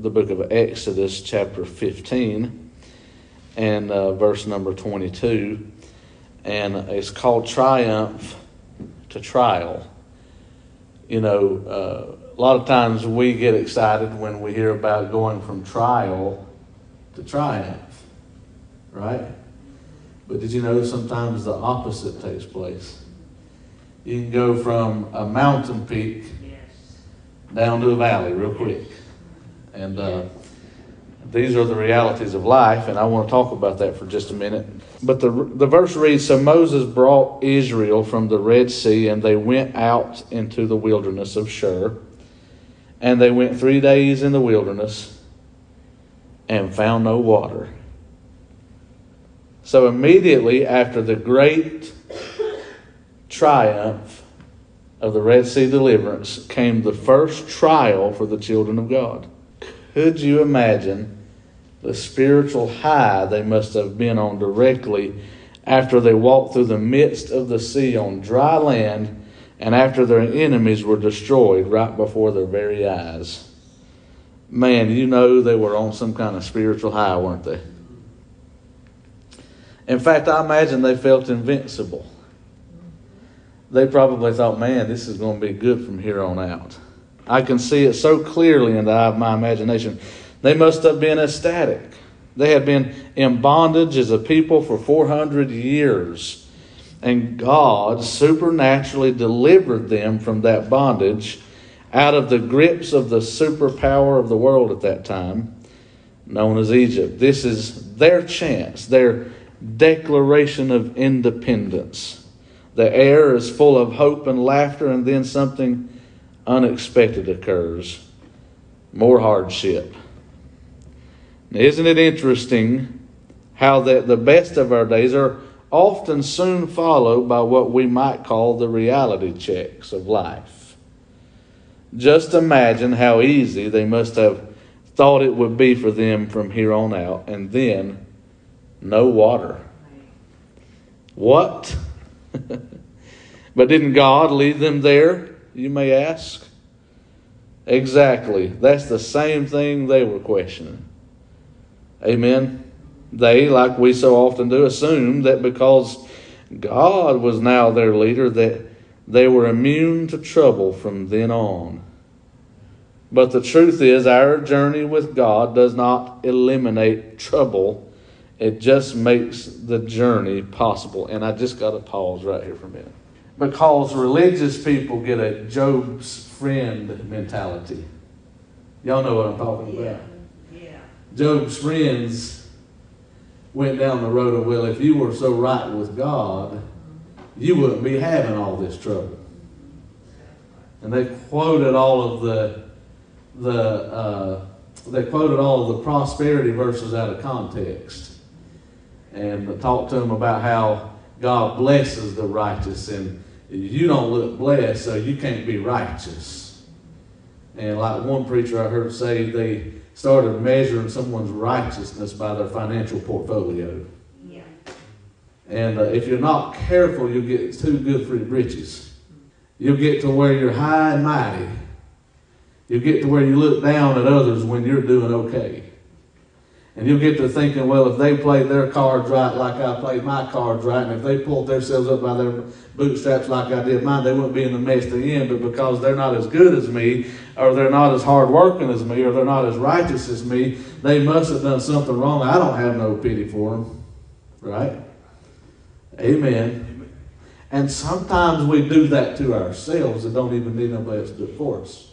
the book of Exodus, chapter 15, and uh, verse number 22. And it's called Triumph to Trial. You know, uh, a lot of times we get excited when we hear about going from trial to triumph, right? But did you know sometimes the opposite takes place? You can go from a mountain peak down to a valley real quick. And uh, these are the realities of life, and I want to talk about that for just a minute. But the, the verse reads So Moses brought Israel from the Red Sea, and they went out into the wilderness of Shur. And they went three days in the wilderness and found no water. So immediately after the great triumph of the Red Sea deliverance came the first trial for the children of God. Could you imagine the spiritual high they must have been on directly after they walked through the midst of the sea on dry land and after their enemies were destroyed right before their very eyes? Man, you know they were on some kind of spiritual high, weren't they? In fact, I imagine they felt invincible they probably thought, man, this is going to be good from here on out. I can see it so clearly in the eye of my imagination. They must have been ecstatic. They had been in bondage as a people for 400 years. And God supernaturally delivered them from that bondage out of the grips of the superpower of the world at that time, known as Egypt. This is their chance, their declaration of independence. The air is full of hope and laughter, and then something unexpected occurs more hardship. Now, isn't it interesting how that the best of our days are often soon followed by what we might call the reality checks of life? Just imagine how easy they must have thought it would be for them from here on out, and then no water. What? but didn't God lead them there, you may ask? Exactly. That's the same thing they were questioning. Amen. They, like we so often do, assume that because God was now their leader, that they were immune to trouble from then on. But the truth is, our journey with God does not eliminate trouble it just makes the journey possible. And I just got to pause right here for a minute. Because religious people get a Job's friend mentality. Y'all know what I'm talking about. Yeah. Job's friends went down the road of, well, if you were so right with God, you wouldn't be having all this trouble. And they quoted all of the the uh, they quoted all of the prosperity verses out of context and talked to them about how God blesses the righteous, and you don't look blessed, so you can't be righteous. And like one preacher I heard say, they started measuring someone's righteousness by their financial portfolio. Yeah. And uh, if you're not careful, you'll get too good for your britches. You'll get to where you're high and mighty. You'll get to where you look down at others when you're doing okay. And you'll get to thinking, well, if they played their cards right like I played my cards right, and if they pulled themselves up by their bootstraps like I did mine, they wouldn't be in the mess they're in. But because they're not as good as me, or they're not as hard working as me, or they're not as righteous as me, they must have done something wrong. I don't have no pity for them. Right? Amen. And sometimes we do that to ourselves and don't even need nobody else to do it for us.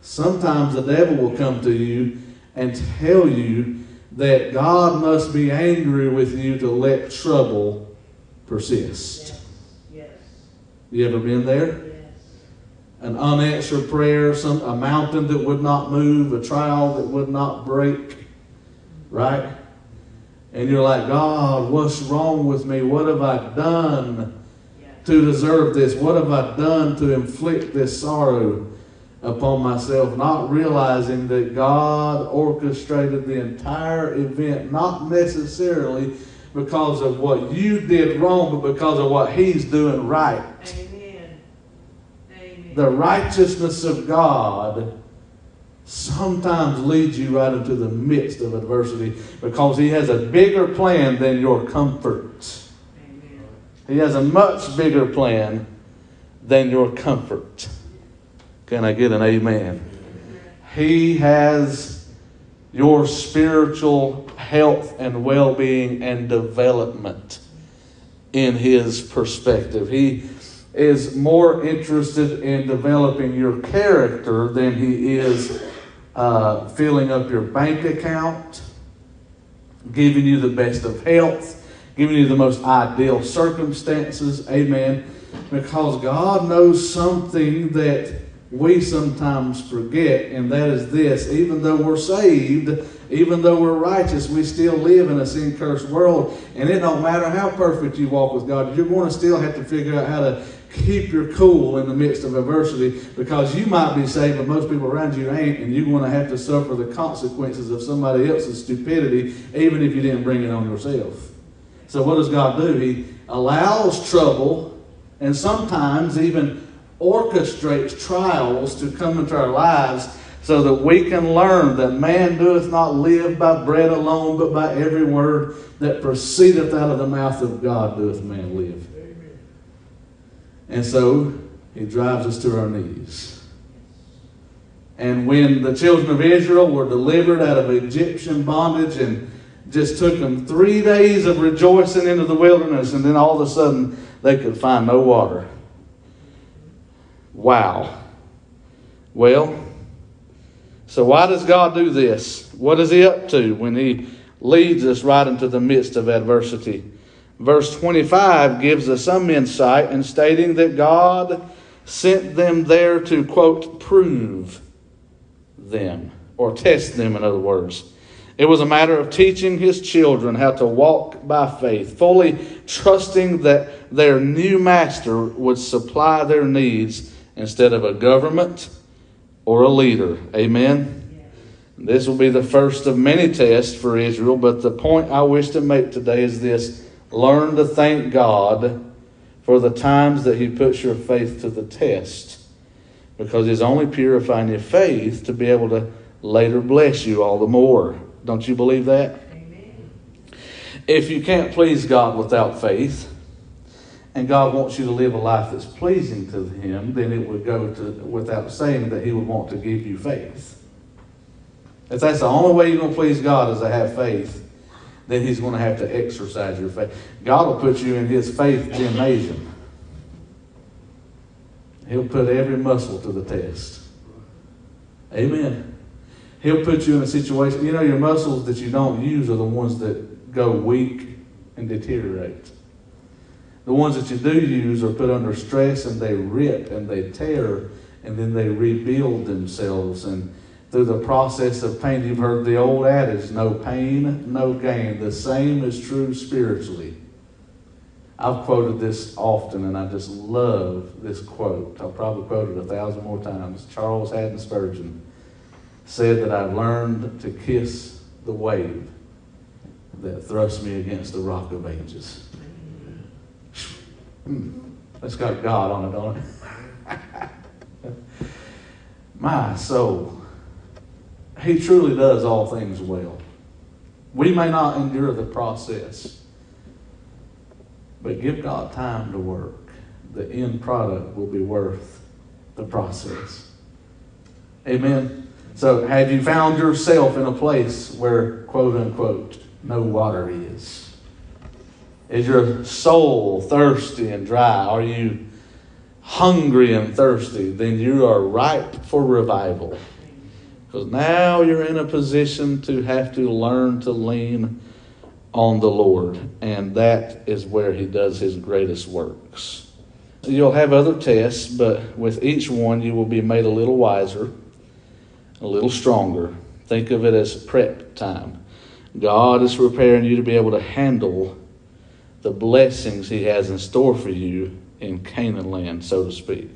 Sometimes the devil will come to you and tell you that God must be angry with you to let trouble persist. Yes. yes. You ever been there? Yes. An unanswered prayer, some a mountain that would not move, a trial that would not break, right? And you're like, God, what's wrong with me? What have I done to deserve this? What have I done to inflict this sorrow? Upon myself, not realizing that God orchestrated the entire event, not necessarily because of what you did wrong, but because of what He's doing right. Amen. Amen. The righteousness of God sometimes leads you right into the midst of adversity because He has a bigger plan than your comfort. He has a much bigger plan than your comfort. Can I get an amen? He has your spiritual health and well being and development in His perspective. He is more interested in developing your character than He is uh, filling up your bank account, giving you the best of health, giving you the most ideal circumstances. Amen. Because God knows something that we sometimes forget, and that is this even though we're saved, even though we're righteous, we still live in a sin cursed world. And it don't matter how perfect you walk with God, you're going to still have to figure out how to keep your cool in the midst of adversity because you might be saved, but most people around you ain't, and you're going to have to suffer the consequences of somebody else's stupidity, even if you didn't bring it on yourself. So, what does God do? He allows trouble and sometimes even orchestrates trials to come into our lives so that we can learn that man doeth not live by bread alone, but by every word that proceedeth out of the mouth of God doeth man live. Amen. And so he drives us to our knees. And when the children of Israel were delivered out of Egyptian bondage and just took them three days of rejoicing into the wilderness, and then all of a sudden they could find no water. Wow. Well, so why does God do this? What is He up to when He leads us right into the midst of adversity? Verse 25 gives us some insight in stating that God sent them there to, quote, prove them, or test them, in other words. It was a matter of teaching his children how to walk by faith, fully trusting that their new master would supply their needs instead of a government or a leader. Amen. This will be the first of many tests for Israel, but the point I wish to make today is this learn to thank God for the times that He puts your faith to the test, because He's only purifying your faith to be able to later bless you all the more. Don't you believe that? Amen. If you can't please God without faith, and God wants you to live a life that's pleasing to Him, then it would go to without saying that He would want to give you faith. If that's the only way you're going to please God is to have faith, then He's going to have to exercise your faith. God will put you in His faith gymnasium. He'll put every muscle to the test. Amen. He'll put you in a situation, you know, your muscles that you don't use are the ones that go weak and deteriorate. The ones that you do use are put under stress and they rip and they tear and then they rebuild themselves. And through the process of pain, you've heard the old adage no pain, no gain. The same is true spiritually. I've quoted this often and I just love this quote. I'll probably quote it a thousand more times. Charles Haddon Spurgeon said that I've learned to kiss the wave that thrusts me against the rock of ages. Hmm. That's got God on it, don't it? My soul. He truly does all things well. We may not endure the process, but give God time to work. The end product will be worth the process. Amen. So, have you found yourself in a place where, quote unquote, no water is? Is your soul thirsty and dry? Are you hungry and thirsty? Then you are ripe for revival. Because now you're in a position to have to learn to lean on the Lord. And that is where He does His greatest works. You'll have other tests, but with each one you will be made a little wiser a little stronger. Think of it as prep time. God is preparing you to be able to handle the blessings He has in store for you in Canaan land, so to speak.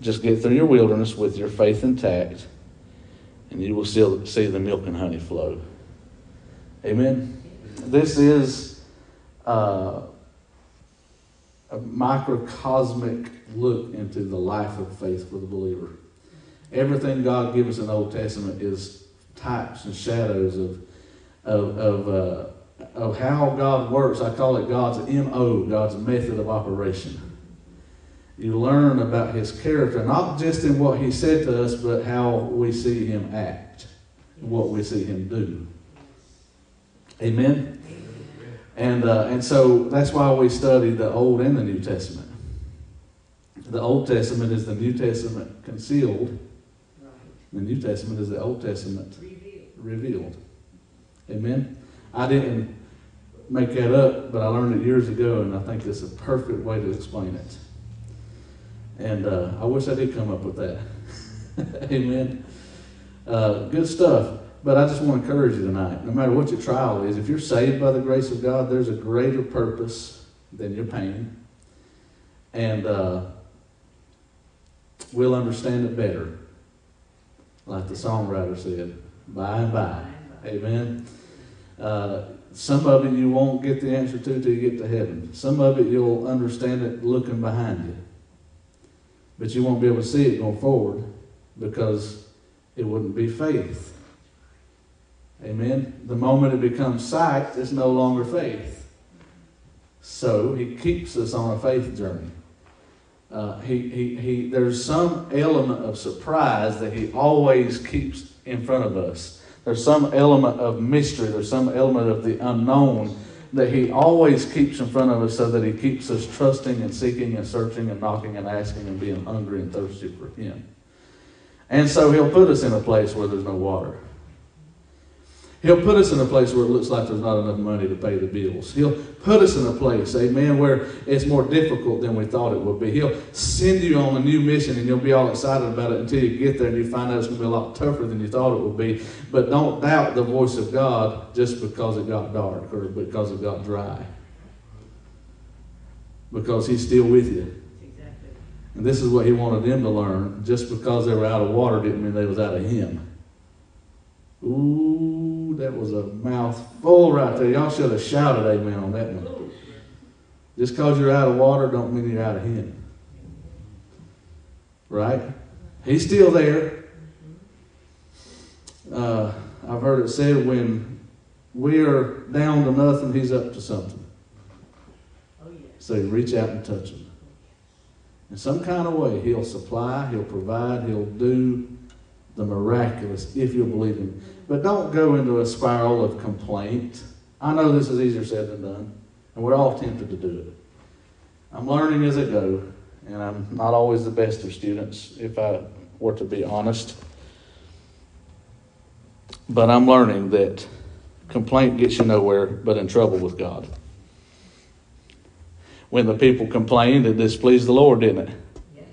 Just get through your wilderness with your faith intact, and you will still see the milk and honey flow. Amen. This is uh, a microcosmic look into the life of faith for the believer. Everything God gives us in the Old Testament is types and shadows of of of, uh, of how God works. I call it God's mo, God's method of operation. You learn about His character, not just in what He said to us, but how we see Him act, what we see Him do. Amen. And uh, and so that's why we study the Old and the New Testament. The Old Testament is the New Testament concealed. The New Testament is the Old Testament revealed. Amen. I didn't make that up, but I learned it years ago, and I think it's a perfect way to explain it. And uh, I wish I did come up with that. Amen. Uh, good stuff. But I just want to encourage you tonight no matter what your trial is, if you're saved by the grace of God, there's a greater purpose than your pain. And uh, we'll understand it better. Like the songwriter said, by and by. Amen. Uh, some of it you won't get the answer to till you get to heaven. Some of it you'll understand it looking behind you. But you won't be able to see it going forward because it wouldn't be faith. Amen. The moment it becomes sight, it's no longer faith. So he keeps us on a faith journey. Uh, he, he, he, there's some element of surprise that he always keeps in front of us. There's some element of mystery. There's some element of the unknown that he always keeps in front of us so that he keeps us trusting and seeking and searching and knocking and asking and being hungry and thirsty for him. And so he'll put us in a place where there's no water. He'll put us in a place where it looks like there's not enough money to pay the bills. He'll put us in a place, amen, where it's more difficult than we thought it would be. He'll send you on a new mission and you'll be all excited about it until you get there and you find out it's going to be a lot tougher than you thought it would be. But don't doubt the voice of God just because it got dark or because it got dry. Because He's still with you. And this is what He wanted them to learn. Just because they were out of water didn't mean they was out of Him. Ooh, that was a mouthful right there. Y'all should have shouted amen on that one. Just because you're out of water don't mean you're out of Him. Right? He's still there. Uh, I've heard it said when we are down to nothing, He's up to something. So reach out and touch Him. In some kind of way, He'll supply, He'll provide, He'll do the miraculous if you'll believe Him. But don't go into a spiral of complaint. I know this is easier said than done, and we're all tempted to do it. I'm learning as I go, and I'm not always the best of students, if I were to be honest. But I'm learning that complaint gets you nowhere but in trouble with God. When the people complained, it displeased the Lord, didn't it? Yes.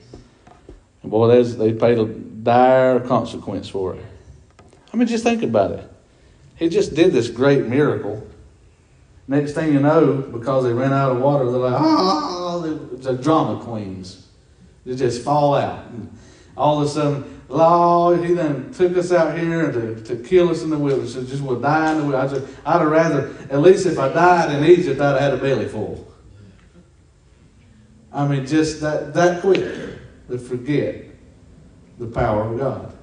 And boy, they paid a dire consequence for it. I mean, just think about it. He just did this great miracle. Next thing you know, because they ran out of water, they're like, oh, the drama queens. They just fall out. And all of a sudden, Lord, he then took us out here to, to kill us in the wilderness. So just would die in the wilderness. I'd, have rather, at least if I died in Egypt, I'd have had a belly full. I mean, just that, that quick to forget the power of God.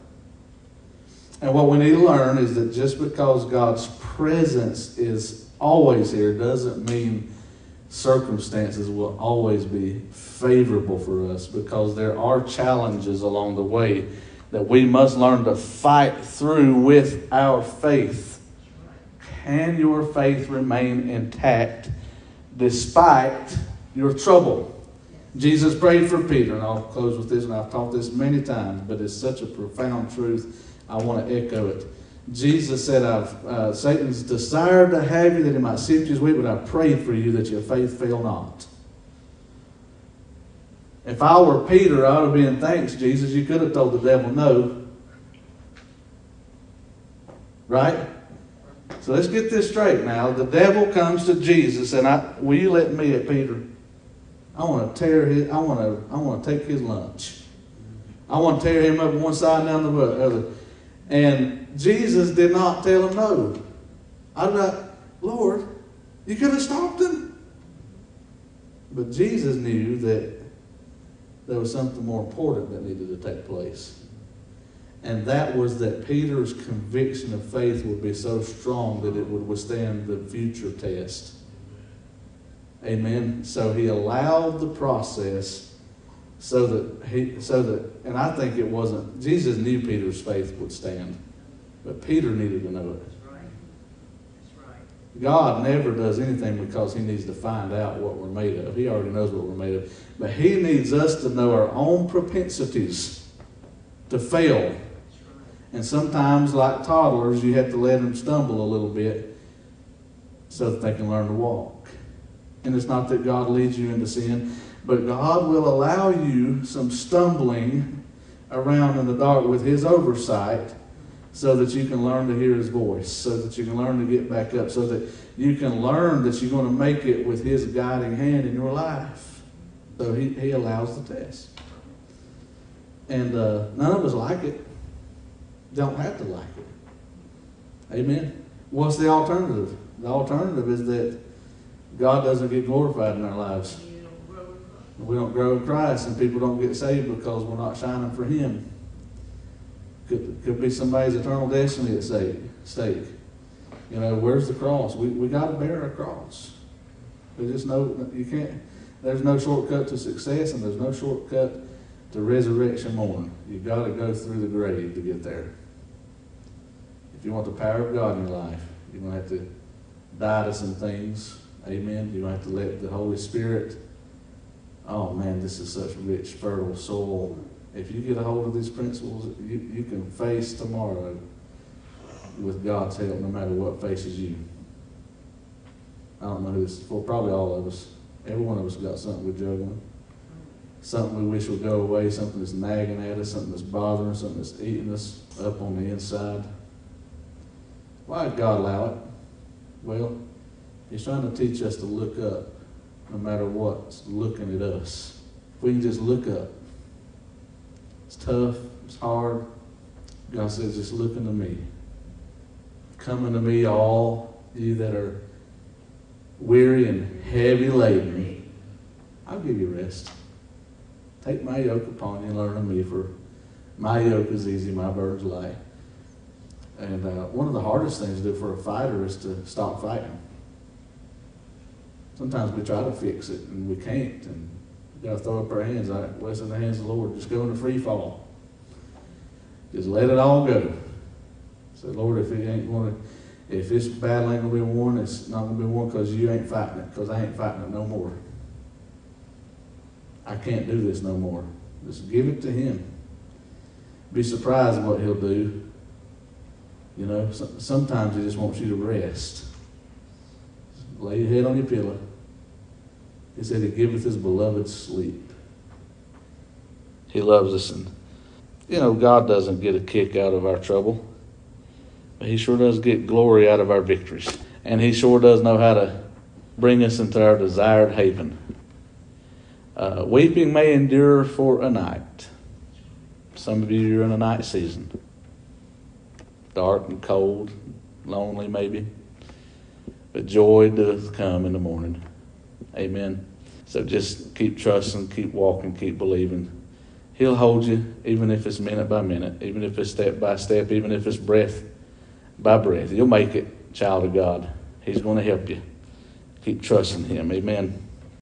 And what we need to learn is that just because God's presence is always here doesn't mean circumstances will always be favorable for us because there are challenges along the way that we must learn to fight through with our faith. Can your faith remain intact despite your trouble? Jesus prayed for Peter, and I'll close with this, and I've taught this many times, but it's such a profound truth. I want to echo it. Jesus said, I've, uh, Satan's desired to have you that he might sift you as wheat, but I prayed for you that your faith fail not. If I were Peter, I would have been, thanks, Jesus. You could have told the devil no. Right? So let's get this straight now. The devil comes to Jesus, and I, will you let me at Peter? I want to tear his, I want to, I want to take his lunch. I want to tear him up one side and down the other. And Jesus did not tell him no. I'm not, Lord, you could have stopped him. But Jesus knew that there was something more important that needed to take place. And that was that Peter's conviction of faith would be so strong that it would withstand the future test. Amen. So he allowed the process so that he so that and I think it wasn't Jesus knew Peter's faith would stand, but Peter needed to know it. That's right. That's right. God never does anything because he needs to find out what we're made of. He already knows what we're made of. But he needs us to know our own propensities to fail. Right. And sometimes, like toddlers, you have to let them stumble a little bit so that they can learn to walk. And it's not that God leads you into sin, but God will allow you some stumbling around in the dark with His oversight so that you can learn to hear His voice, so that you can learn to get back up, so that you can learn that you're going to make it with His guiding hand in your life. So He, he allows the test. And uh, none of us like it. Don't have to like it. Amen. What's the alternative? The alternative is that God doesn't get glorified in our lives. We don't grow in Christ, and people don't get saved because we're not shining for Him. Could, could be somebody's eternal destiny at stake. stake. You know, where's the cross? We, we got to bear a cross. There's just no, you can't, there's no shortcut to success, and there's no shortcut to resurrection morning. You've got to go through the grave to get there. If you want the power of God in your life, you're going to have to die to some things. Amen. You're going to have to let the Holy Spirit Oh man, this is such rich, fertile soil. If you get a hold of these principles, you, you can face tomorrow with God's help, no matter what faces you. I don't know who this is for, probably all of us. Every one of us got something we're juggling. Something we wish would go away, something that's nagging at us, something that's bothering something that's eating us up on the inside. Why did God allow it? Well, He's trying to teach us to look up no matter what's looking at us. If we can just look up. It's tough, it's hard. God says, just look to me. Coming to me, all you that are weary and heavy laden. I'll give you rest. Take my yoke upon you and learn of me, for my yoke is easy, my burden's light. And uh, one of the hardest things to do for a fighter is to stop fighting. Sometimes we try to fix it and we can't, and we gotta throw up our hands. Well, it's in the hands of the Lord. Just go into free fall. Just let it all go. Say, Lord, if it ain't gonna, if this battle ain't gonna be won, it's not gonna be won because you ain't fighting it. Because I ain't fighting it no more. I can't do this no more. Just give it to Him. Be surprised what He'll do. You know, sometimes He just wants you to rest. Lay your head on your pillow. He said he giveth his beloved sleep. He loves us and you know, God doesn't get a kick out of our trouble. But he sure does get glory out of our victories. And he sure does know how to bring us into our desired haven. Uh, weeping may endure for a night. Some of you are in a night season. Dark and cold, lonely maybe. But joy does come in the morning. Amen. So just keep trusting, keep walking, keep believing. He'll hold you, even if it's minute by minute, even if it's step by step, even if it's breath by breath. You'll make it, child of God. He's going to help you. Keep trusting Him. Amen.